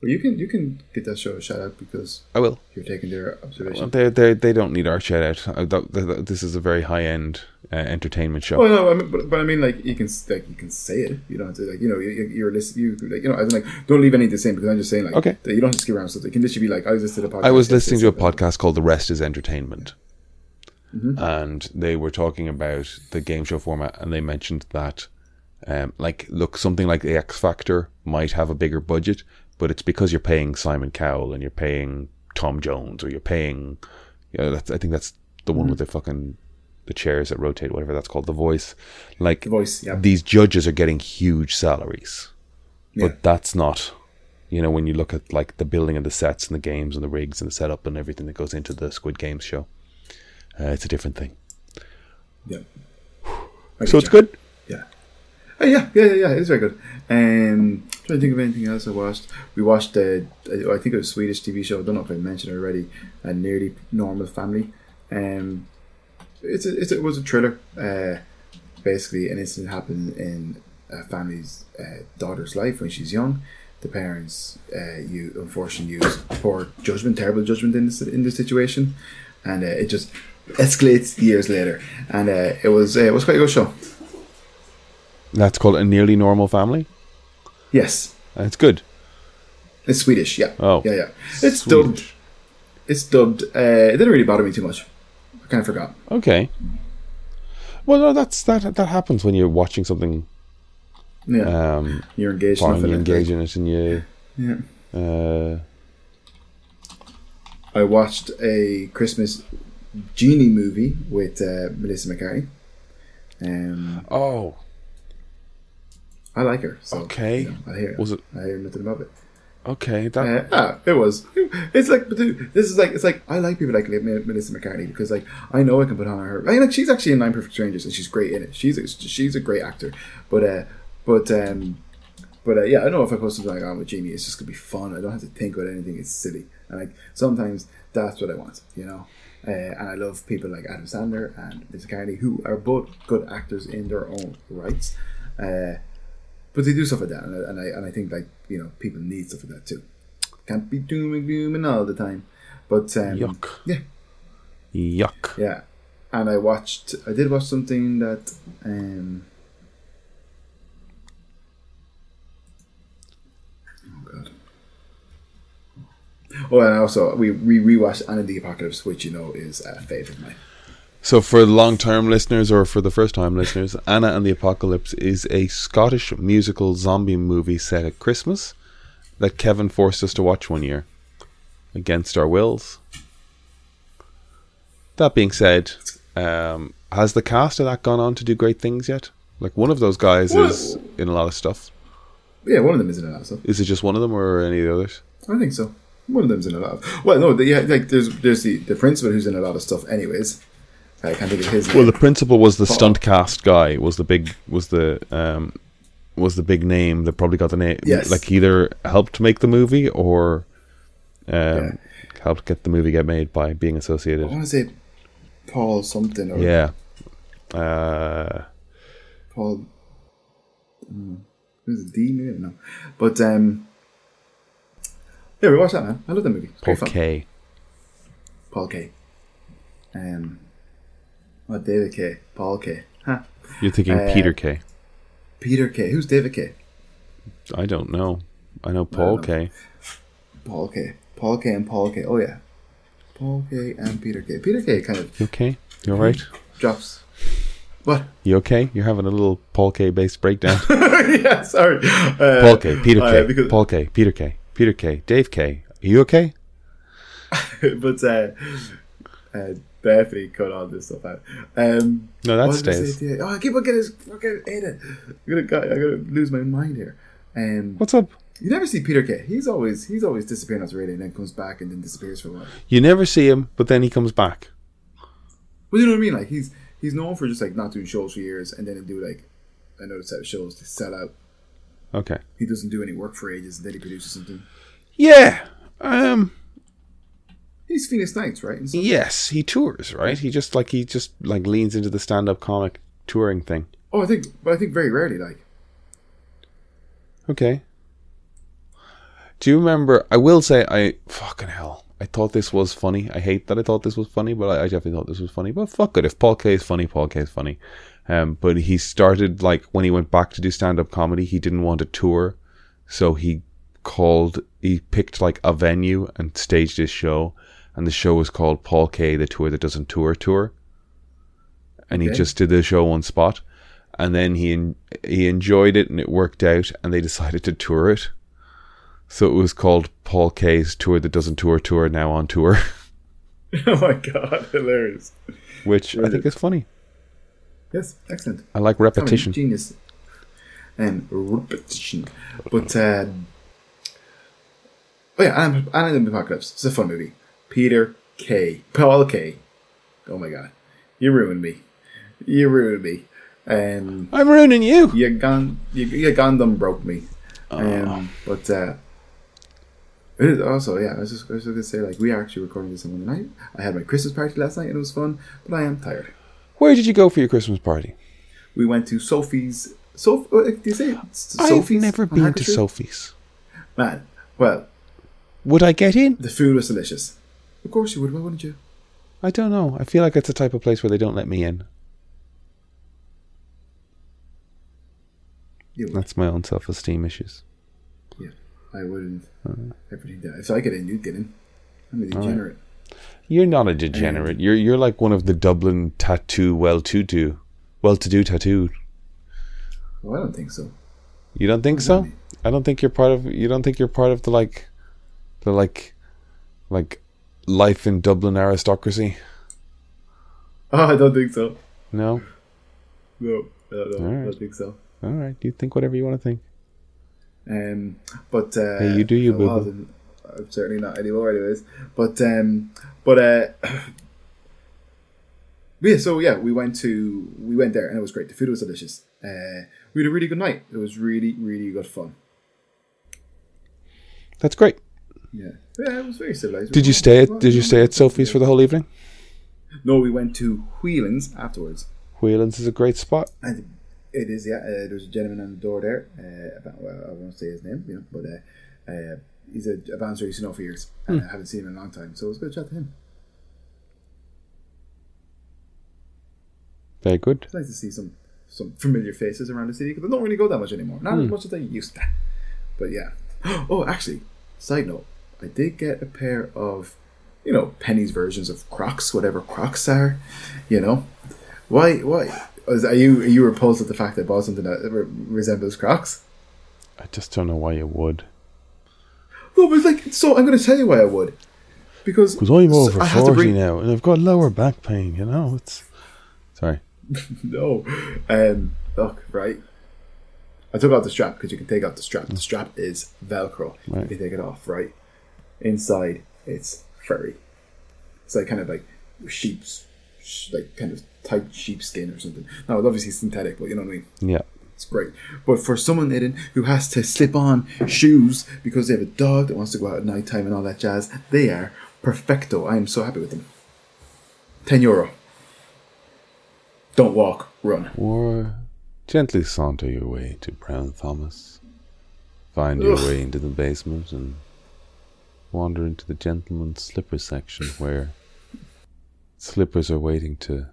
But you can you can get that show a shout out because I will. you're taking their observation. They they they don't need our shout out. Uh, th- th- th- This is a very high end uh, entertainment show. Oh no, I mean, but, but I mean, like you can like you can say it. You don't have to like you know you, you- you're listening. You like you know I don't like don't leave anything the same because I'm just saying like Okay. that you don't have to skip around stuff. You can literally be like I was listening to a podcast. I was listening to a podcast called The Rest is Entertainment. Mm-hmm. And they were talking about the game show format, and they mentioned that, um, like, look, something like the X Factor might have a bigger budget, but it's because you're paying Simon Cowell and you're paying Tom Jones or you're paying, you know, that's, I think that's the Mm-hmm. one with the fucking the chairs that rotate, whatever that's called, the voice. Like, The voice, yeah. these judges are getting huge salaries, Yeah. but that's not you know, when you look at like the building of the sets and the games and the rigs and the setup and everything that goes into the Squid Games show, uh, it's a different thing. Yeah. So it's good. Yeah. Oh, yeah, yeah, yeah, yeah. It's very good. Um, trying to think of anything else I watched. We watched, uh, I think it was a Swedish TV show. I don't know if I mentioned it already. A nearly normal family. Um, it's a, it's a, it was a thriller. Uh, basically, an incident happened in a family's uh, daughter's life when she's young. The parents, uh, you unfortunately use poor judgment, terrible judgment in this in this situation, and uh, it just escalates years later. And uh, it was uh, it was quite a good show. That's called a nearly normal family. Yes, That's good. it's Swedish. Yeah. Oh. yeah, yeah. It's Swedish. dubbed. It's dubbed. Uh, it didn't really bother me too much. I kind of forgot. Okay. Well, no, that's that. That happens when you're watching something. Yeah, Um, you're engaged. foreign, you engage in it, and you. Yeah. Uh, I watched a Christmas genie movie with uh, Melissa McCarthy. Um, oh, I like her. So, Okay. you know, I hear. Was it- I hear nothing about it. okay. That Uh, ah, it was. It's like, but dude, this is like, it's like I like people like Melissa McCartney because like I know I can put on her. I mean, like she's actually in Nine Perfect Strangers and she's great in it. She's a, she's a great actor. But uh, but um, but uh, yeah, I know if I post something like on with Jamie, it's just gonna be fun. I don't have to think about anything. It's silly, and like sometimes that's what I want, you know. Uh, and I love people like Adam Sandler and Melissa McCartney who are both good actors in their own rights. Uh, but they do stuff like that, and I, and I and I think like you know people need stuff like that too. Can't be doom and glooming all the time, but um, yuck. Yeah, Yuck. yeah. And I watched. I did watch something that. Um, oh god. Oh, and also we we rewatched Anna the Apocalypse, which you know is a favorite of mine. So, for long-term listeners or for the first-time listeners, Anna and the Apocalypse is a Scottish musical zombie movie set at Christmas that Kevin forced us to watch one year, against our wills. That being said, um, has the cast of that gone on to do great things yet? Like one of those guys Well- is in a lot of stuff. Yeah, one of them is in a lot of stuff. Is it just one of them or any of the others? I think so. One of them's in a lot of. Well, no, the, yeah, like there's there's the the principal who's in a lot of stuff. Anyways, I can't think of his. Well, the principal was the stunt cast guy. Was the big was the um was the big name that probably got the name. Yes. like either helped make the movie or um Yeah. helped get the movie get made by being associated. I want to say Paul something or Yeah. Uh, Paul. Mm, who's it? D? Maybe know. But um, yeah, we watched that man. I love that movie. Paul. K. Paul K. Um, oh, David K. Paul K. Huh. You're thinking Uh, Peter Kay. Peter Kay. Who's David K? I don't know. I know Paul know. K. Paul K. Paul K. and Paul K. Oh yeah, Paul K. and Peter Kay. Peter Kay. kind of You okay? You all right? drops. What? You okay? You're having a little Paul K based breakdown. yeah, sorry. Uh, Paul K. Peter uh, K. because- Paul K. Peter Kay. Peter Kay. Dave K. Are you okay? but uh, uh, definitely cut all this stuff out. Um, No, that I stays. Oh, I keep on getting this fucking Aidan. I'm gonna, go- I'm gonna lose my mind here. Um, What's up? you never see Peter Kay. He's always he's always disappearing off the radio and then comes back and then disappears for a while. You never see him, but then he comes back. Well, you know what I mean? Like he's he's known for just like not doing shows for years and then he'll do like another set of shows to sell out. Okay. He doesn't do any work for ages and then he produces something. Yeah. Um. He's Phoenix Nights, right? Stuff. Yes, he tours, right? He just like he just like leans into the stand-up comic touring thing. Oh, I think, but I think very rarely. Like, Okay. Do you remember? I will say, I fucking hell. I thought this was funny. I hate that I thought this was funny, but I, I definitely thought this was funny. But fuck it, if Paul K is funny, Paul K is funny. Um, but he started like when he went back to do stand-up comedy, he didn't want to tour, so he called. He picked like a venue and staged his show, and the show was called Paul K, the tour that doesn't tour tour. And he just did the show on spot, and then he he enjoyed it and it worked out, and they decided to tour it. So it was called Paul K's tour that doesn't tour tour now on tour, oh my god, hilarious! which I think is funny. Yes, excellent. I like repetition. genius, and repetition. But uh, oh yeah, Anna, Anna and the Apocalypse. It's a fun movie. Peter Kay. Paul K. Oh my god, you ruined me. You ruined me. And I'm ruining you. Your, gun, your, you Gundam broke me. Oh. Um, but uh, it is also yeah. I was just, I was just gonna say like we are actually recording this on Monday night. I had my Christmas party last night and it was fun, but I am tired. Where did you go for your Christmas party? We went to Sophie's. Sof- uh, do you say it? S- I've never been to Sophie's. Man, well, Would I get in? the food was delicious. Of course you would. Why wouldn't you? I don't know. I feel like it's the type of place where they don't let me in. You would. That's my own self-esteem issues. Yeah, I wouldn't. Uh. Everything that if I get in, you'd get in. I'm a degenerate. You're not a degenerate. You're you're like one of the Dublin tattoo well-to-do, well-to-do tattoo. Well, I don't think so. You don't think so? I don't think you're part of. You don't think you're part of the like, the like, like, life in Dublin aristocracy. Oh, I don't think so. No. No, no, no I don't think so. All right. You think whatever you want to think. Um, but uh, Hey, you do you, wasn't. I'm certainly not anymore, anyways. But um, but uh, yeah. So yeah, we went to we went there and it was great. The food was delicious. Uh, we had a really good night. It was really really good fun. That's great. Yeah, yeah. It was very civilized. Did you stay at Did you stay at Sophie's for the whole evening? No, we went to Whelan's afterwards. Whelan's is a great spot. And it is, yeah. Uh, there's a gentleman on the door there. Uh, about, well, I won't say his name, you know, but uh, uh, he's a, a bouncer used to know for years. And I haven't seen him in a long time, so it was good to chat to him. Very good. It's nice to see some some familiar faces around the city because I don't really go that much anymore. Not as much as I used to. But yeah. Oh, actually, side note, I did get a pair of, you know, Penneys versions of Crocs, whatever Crocs are. You know, why? Why? Are you are you repulsed at the fact that I bought something that resembles Crocs? I just don't know why you would. No, but it's like so. I'm going to tell you why I would. Because Because I'm over I had to forty bring- now, and I've got lower back pain. You know, it's sorry. No. Um, look, right. I took out the strap because you can take out the strap. The strap is Velcro. Right. You can take it off, right? Inside, it's furry. It's like kind of like sheep's, like kind of tight sheepskin or something. Now, it's obviously synthetic, but you know what I mean? Yeah. It's great. But for someone, Aidan, who has to slip on shoes because they have a dog that wants to go out at night time and all that jazz, they are perfecto. I am so happy with them. 10 euro. Don't walk, run. Or gently saunter your way to Brown Thomas. Find your way into the basement and wander into the gentleman's slipper section where slippers are waiting to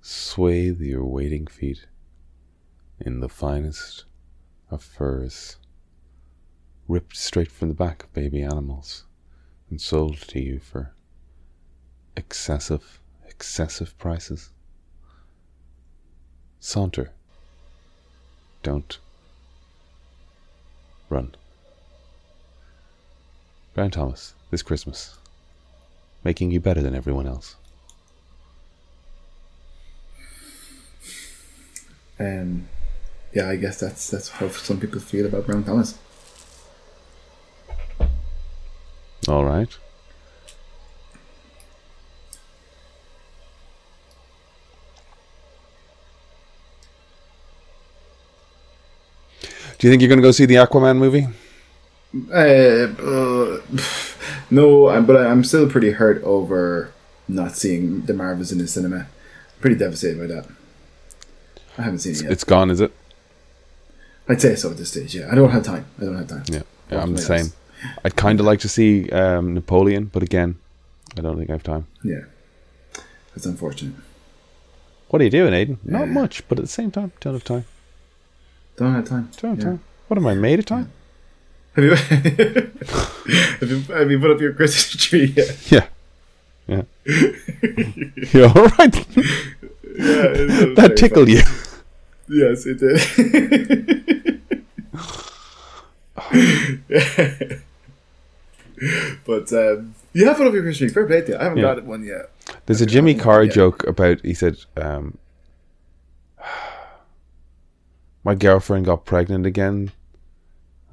swathe your waiting feet in the finest of furs, ripped straight from the back of baby animals and sold to you for excessive, excessive prices. Saunter. Don't. Run. Brown Thomas, this Christmas. Making you better than everyone else. Um, yeah, I guess that's that's how some people feel about Brown Thomas. All right. Do you think you're going to go see the Aquaman movie? Uh, uh, no, I'm, but I'm still pretty hurt over not seeing the Marvels in the cinema. Pretty devastated by that. I haven't seen it yet. It's gone, is it? I'd say so at this stage. Yeah, I don't have time. I don't have time. Yeah, yeah I'm the same. I'd kind of like to see um, Napoleon, but again, I don't think I have time. Yeah, that's unfortunate. What are you doing, Aidan? Not Yeah. much, but at the same time, don't have time. Don't have time. Don't have Yeah. time. What am I made of time? Have you, have you have you put up your Christmas tree yet? Yeah. Yeah. you all right? Yeah, it was very that tickled you. Yes, it did. but um, you have put up your Christmas tree. Fair play to you. I haven't Yeah. got one yet. There's a Jimmy Carr Yeah. joke about. He said, um, "My girlfriend got pregnant again.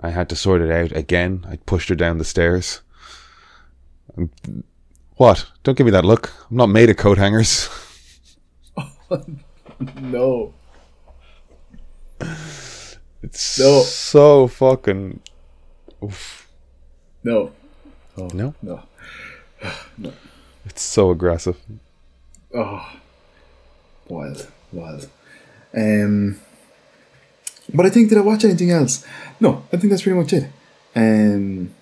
I had to sort it out again. I pushed her down the stairs. What? Don't give me that look. I'm not made of coat hangers. No. It's No. so fucking. Oof. No, No, no. it's so aggressive. Oh, wild, wild. Um, but I think did I watch anything else? No, I think that's pretty much it. Um.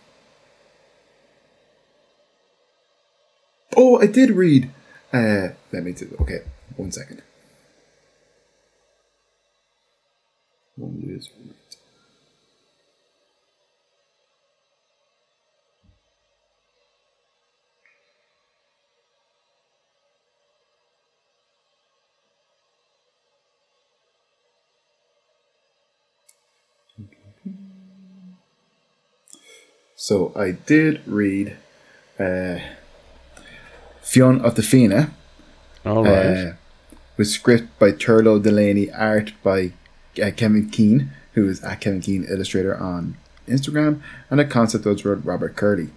Oh, I did read. Uh, let me. Do, okay, one second. So I did read uh, Fionn of the Fianna, All right. uh, with script by Turlo Delaney, art by uh, Kevin Keane, who is at Kevin Keane Illustrator on Instagram, and a concept was wrote Robert Curley.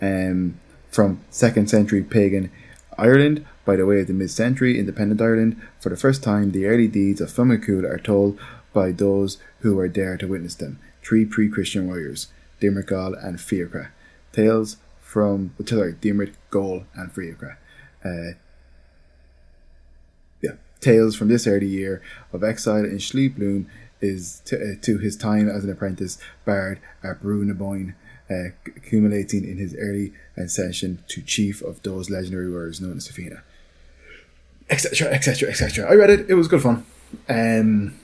Um, from second century pagan Ireland, by the way of the mid century independent Ireland, for the first time the early deeds of Fumakul are told by those who were there to witness them. Three pre Christian warriors, Dimirgal and Fiacra. Tales from, sorry, Dimrit, Gol, and Fiacra. Uh, yeah, tales from this early year of exile in Slieve Bloom is to, uh, to his time as an apprentice bard at Brú na Bóinne, uh, accumulating in his early ascension to chief of those legendary warriors known as Safina. Etc. Etc. Etc. I read it. It was good fun. Um,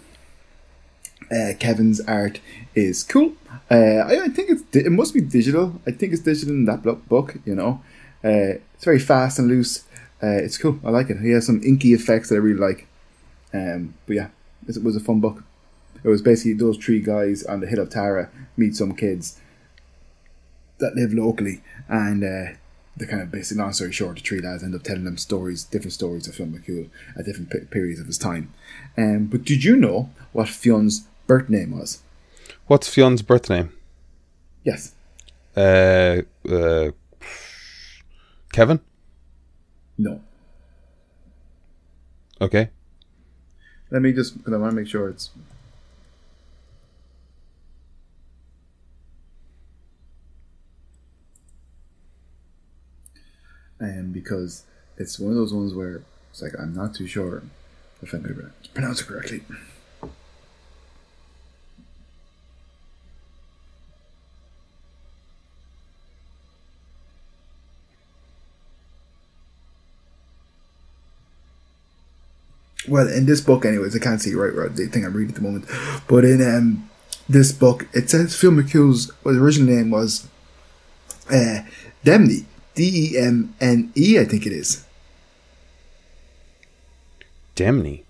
uh, Kevin's art is cool. Uh, I, I think it's it must be digital. I think it's digital in that book. You know, uh, it's very fast and loose. Uh, it's cool. I like it. He has some inky effects that I really like. Um, but yeah, it was a fun book. It was basically those three guys on the hill of Tara meet some kids that live locally, and uh, the kind of basically long story short, the three lads end up telling them stories, different stories of Fionn McCool at different pe- periods of his time. Um, but did you know what Fionn's birth name was? What's Fionn's birth name? Yes. Uh, uh, Kevin. No. Okay. Let me just because I want to make sure it's. And because it's one of those ones where it's like I'm not too sure if I'm going to pronounce it correctly. Well in this book anyways i can't see right right the thing i'm reading at the moment but in um this book it says phil mccool's well, original name was uh demne d-e-m-n-e i think it is Demny.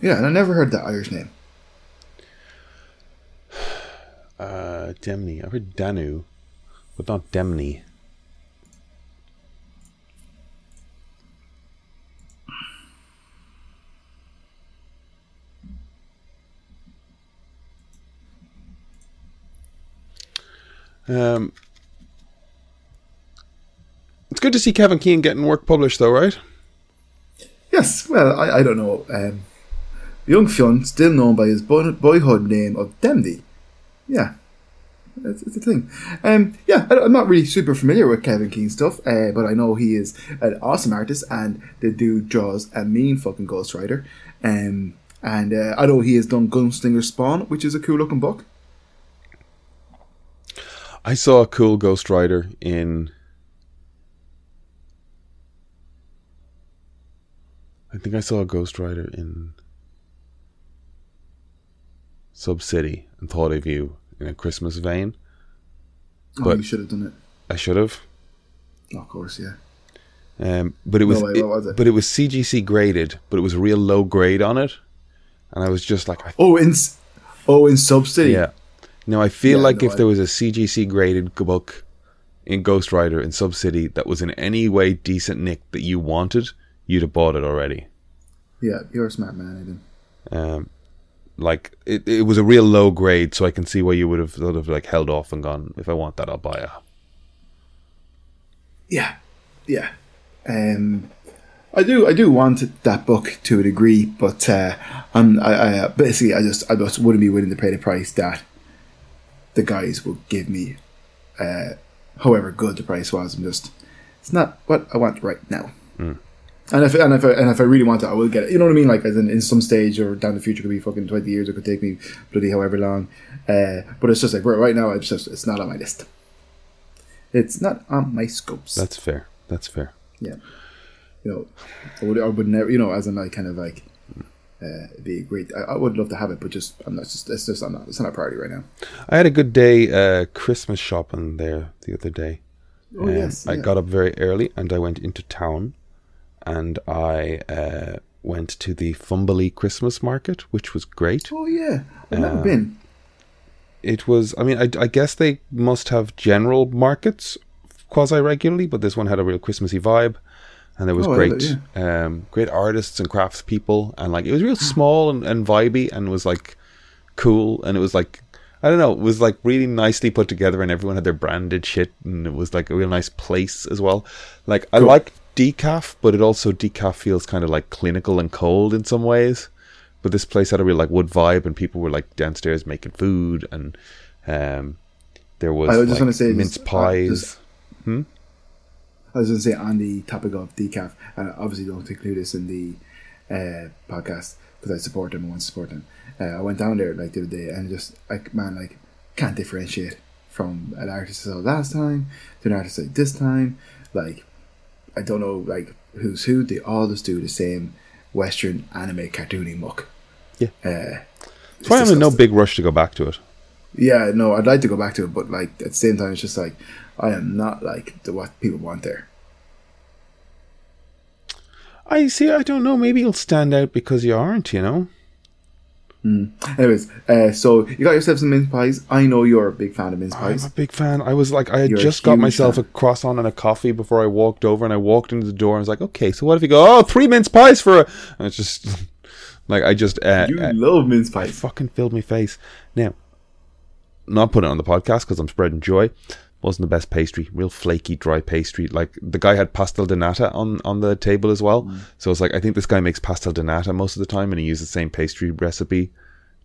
yeah and i never heard that irish name Uh, Demny. I've heard Danu, but not Demny. Um, it's good to see Kevin Keane getting work published, though, right? yes well i, I don't know um young Fionn, still known by his boy, boyhood name of demne yeah it's, it's a thing. Um, yeah, I, I'm not really super familiar with Kevin Keane stuff, uh, but I know he is an awesome artist, and the dude draws a mean fucking Ghost Rider. Um, and uh, I know he has done Gunslinger Spawn, which is a cool looking book. I saw a cool Ghost Rider in. I think I saw a Ghost Rider in Sub City and thought of you in a Christmas vein. Oh, But- you should have done it. I should have. Oh, of course, yeah. Um, but it was, way, it- was it? but it was CGC graded, but it was a real low grade on it, and I was just like, I, Oh, in oh in Sub City. yeah. Now I feel Yeah, like no, if I- there was a CGC graded book in Ghost Rider in Sub City that was in any way decent nick that you wanted, you'd have bought it already. yeah. You're a smart man, Aidan. Um, like it, it was a real low grade, so I can see why you would have sort of like held off and gone. If I want that, I'll buy it. Yeah, yeah. Um, I do, I do want that book to a degree, but uh, I'm, I, I basically, I just, I just wouldn't be willing to pay the price that the guys will give me, uh, however good the price was. I'm just, it's not what I want right now. And if and if I, and if I really want it, I will get it. You know what I mean? Like as in, in some stage or down the future, could be fucking twenty years. It could take me bloody however long. Uh, but it's just like right right now, it's just it's not on my list. It's not on my scopes. That's fair. That's fair. yeah, you know, I would I would never you know as in like kind of like. Uh, be great. I, I would love to have it, but just I'm not. It's just it's just I'm not. It's not a priority right now. I had a good day uh, Christmas shopping there the other day. Oh Um, yes, I yeah. got up very early and I went into town and I uh, went to the Fumbally Christmas market, which was great. Oh yeah, I've never Uh, been. It was, I mean, I, I guess they must have general markets quasi regularly, but this one had a real Christmassy vibe. And there was Oh, great, love um, great artists and craftspeople, and like it was real small and, and vibey, and was like cool, and it was like I don't know, it was like really nicely put together, and everyone had their branded shit, and it was like a real nice place as well. Like I like DCAF, but it also DCAF feels kind of like clinical and cold in some ways. But this place had a real like wood vibe, and people were like downstairs making food, and um, there was, I was just like, gonna say, mince uh, pies. just- I was going to say on the topic of DCAF, and I obviously don't include this in the uh, podcast because I support them and want to support them. Uh, I went down there like the other day and just like man, like can't differentiate from an artist I saw last time to an artist like this time. Like I don't know like who's who. They all just do the same Western anime cartooning muck. Yeah. Uh, That's why I'm in no big rush to go back to it. Yeah, no, I'd like to go back to it, but like at the same time, it's just like I am not like the what people want there. I see. I don't know. Maybe you'll stand out because you aren't. You know. Anyways, uh, so you got yourself some mince pies. I know you're a big fan of mince pies. I'm a big fan. I was like, I had You're just got myself fan. a croissant and a coffee before I walked over, and I walked into the door and I was like, okay, so what if you go? Oh, three mince pies for a? And it's just like I just uh, You uh, love mince pies. fucking filled my face. Now, not putting it on the podcast because I'm spreading joy. Wasn't the best pastry, real flaky, dry pastry. Like the guy had pastel de nata on on the table as well. Mm. So it's like I think this guy makes pastel de nata most of the time, and he used the same pastry recipe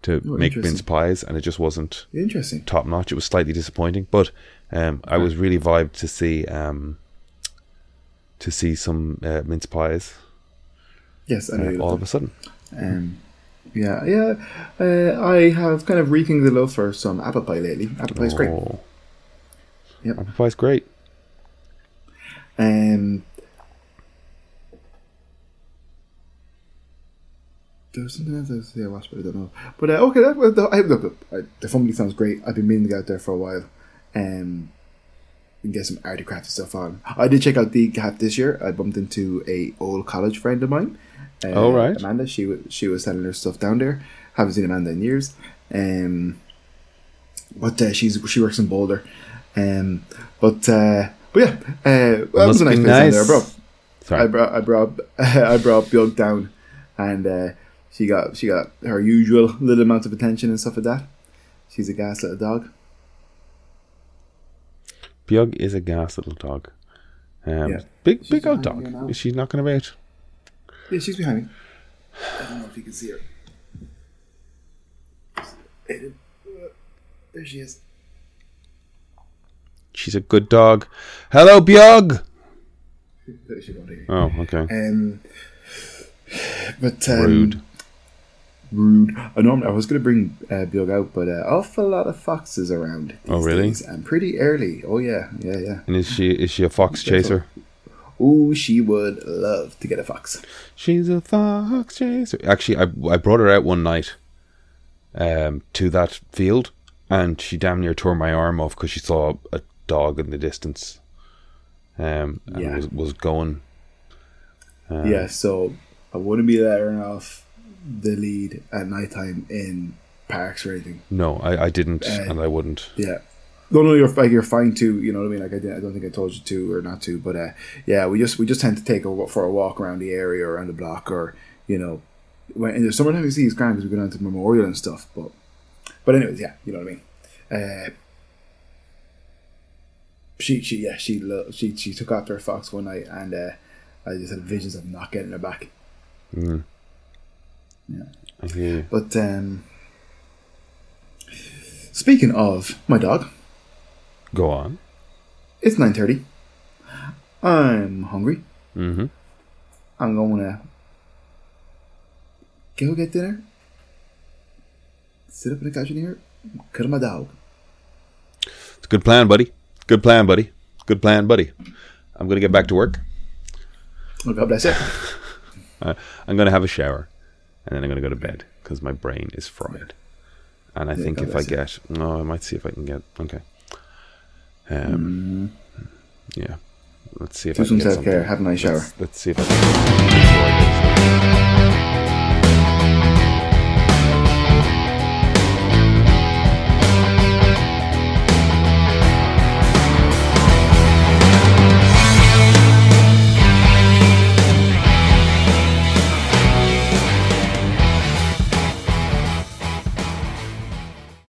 to Oh, make mince pies, and it just wasn't Interesting. top notch. It was slightly disappointing, but um, I was really vibed to see um, to see some uh, mince pies Yes, I know uh, all of a sudden. Um, yeah, yeah. Uh, I have kind of rekindled the love for some apple pie lately. Apple pie is great. Oh. Yep. Apple pie's great. Um, there was something else I was say I watched, but I don't know. But uh, okay, that, well, the, I, look, uh, the Fumbally sounds great. I've been meaning to get out there for a while. Um, and get some artycraft stuff on. I did check out the Gap this year. I bumped into a old college friend of mine. Uh, Oh, right. Amanda. She she was selling her stuff down there. Haven't seen Amanda in years. Um, but uh, she's she works in Boulder. Um, but uh, but yeah, uh, well, that was a nice place down there, bro. Sorry. I brought I brought I brought Bjug down, and uh, she got she got her usual little amount of attention and stuff like that. She's a gas little dog. Bjug is a gas little dog. Um, Yeah. Big, She's big old behind you now. dog. Is she knocking about? Yeah, she's behind me. I don't know if you can see her. There she is. She's a good dog. Hello, Bjug. There she goes. Oh, okay. Um, but um, Rude. Rude. I know. I was going to bring uh, Bjug out, but uh, awful lot of foxes around. These Oh, really? Days, and pretty early. Oh yeah, yeah, yeah. And is she is she a fox chaser? Ooh, she would love to get a fox. She's a fox chaser. Actually, I I brought her out one night, um, to that field, and she damn near tore my arm off because she saw a dog in the distance. Um, and Yeah. was was going. Uh, yeah, so I wouldn't be letting off the lead at nighttime in parks or anything. No, I, I didn't, Uh, and I wouldn't. Yeah. No, no, you're like you're fine too. You know what I mean? Like I, I don't think I told you to or not to, but uh, yeah, we just we just tend to take a for a walk around the area or around the block, or you know, when and there's sometimes we see these grand because we go down to Memorial and stuff. But but anyways, yeah, you know what I mean. Uh, she she yeah she lo- she she took after a fox one night and uh, I just had visions of not getting her back. Mm. Yeah. I hear you. But um, speaking of my dog, Go on. it's nine thirty. I'm hungry. Mm-hmm. I'm going to go get dinner. Sit up in the couch in here, cuddle my dog. It's a good plan, buddy. Good plan, buddy. Good plan, buddy. I'm going to get back to work. Oh, God bless you. Uh, I'm going to have a shower, and then I'm going to go to bed because my brain is fried. And I think God if I get, no, I might see if I can get. Okay. Um. Yeah. Let's see if Do I can some self care. Have a nice shower. Let's, let's see if I can.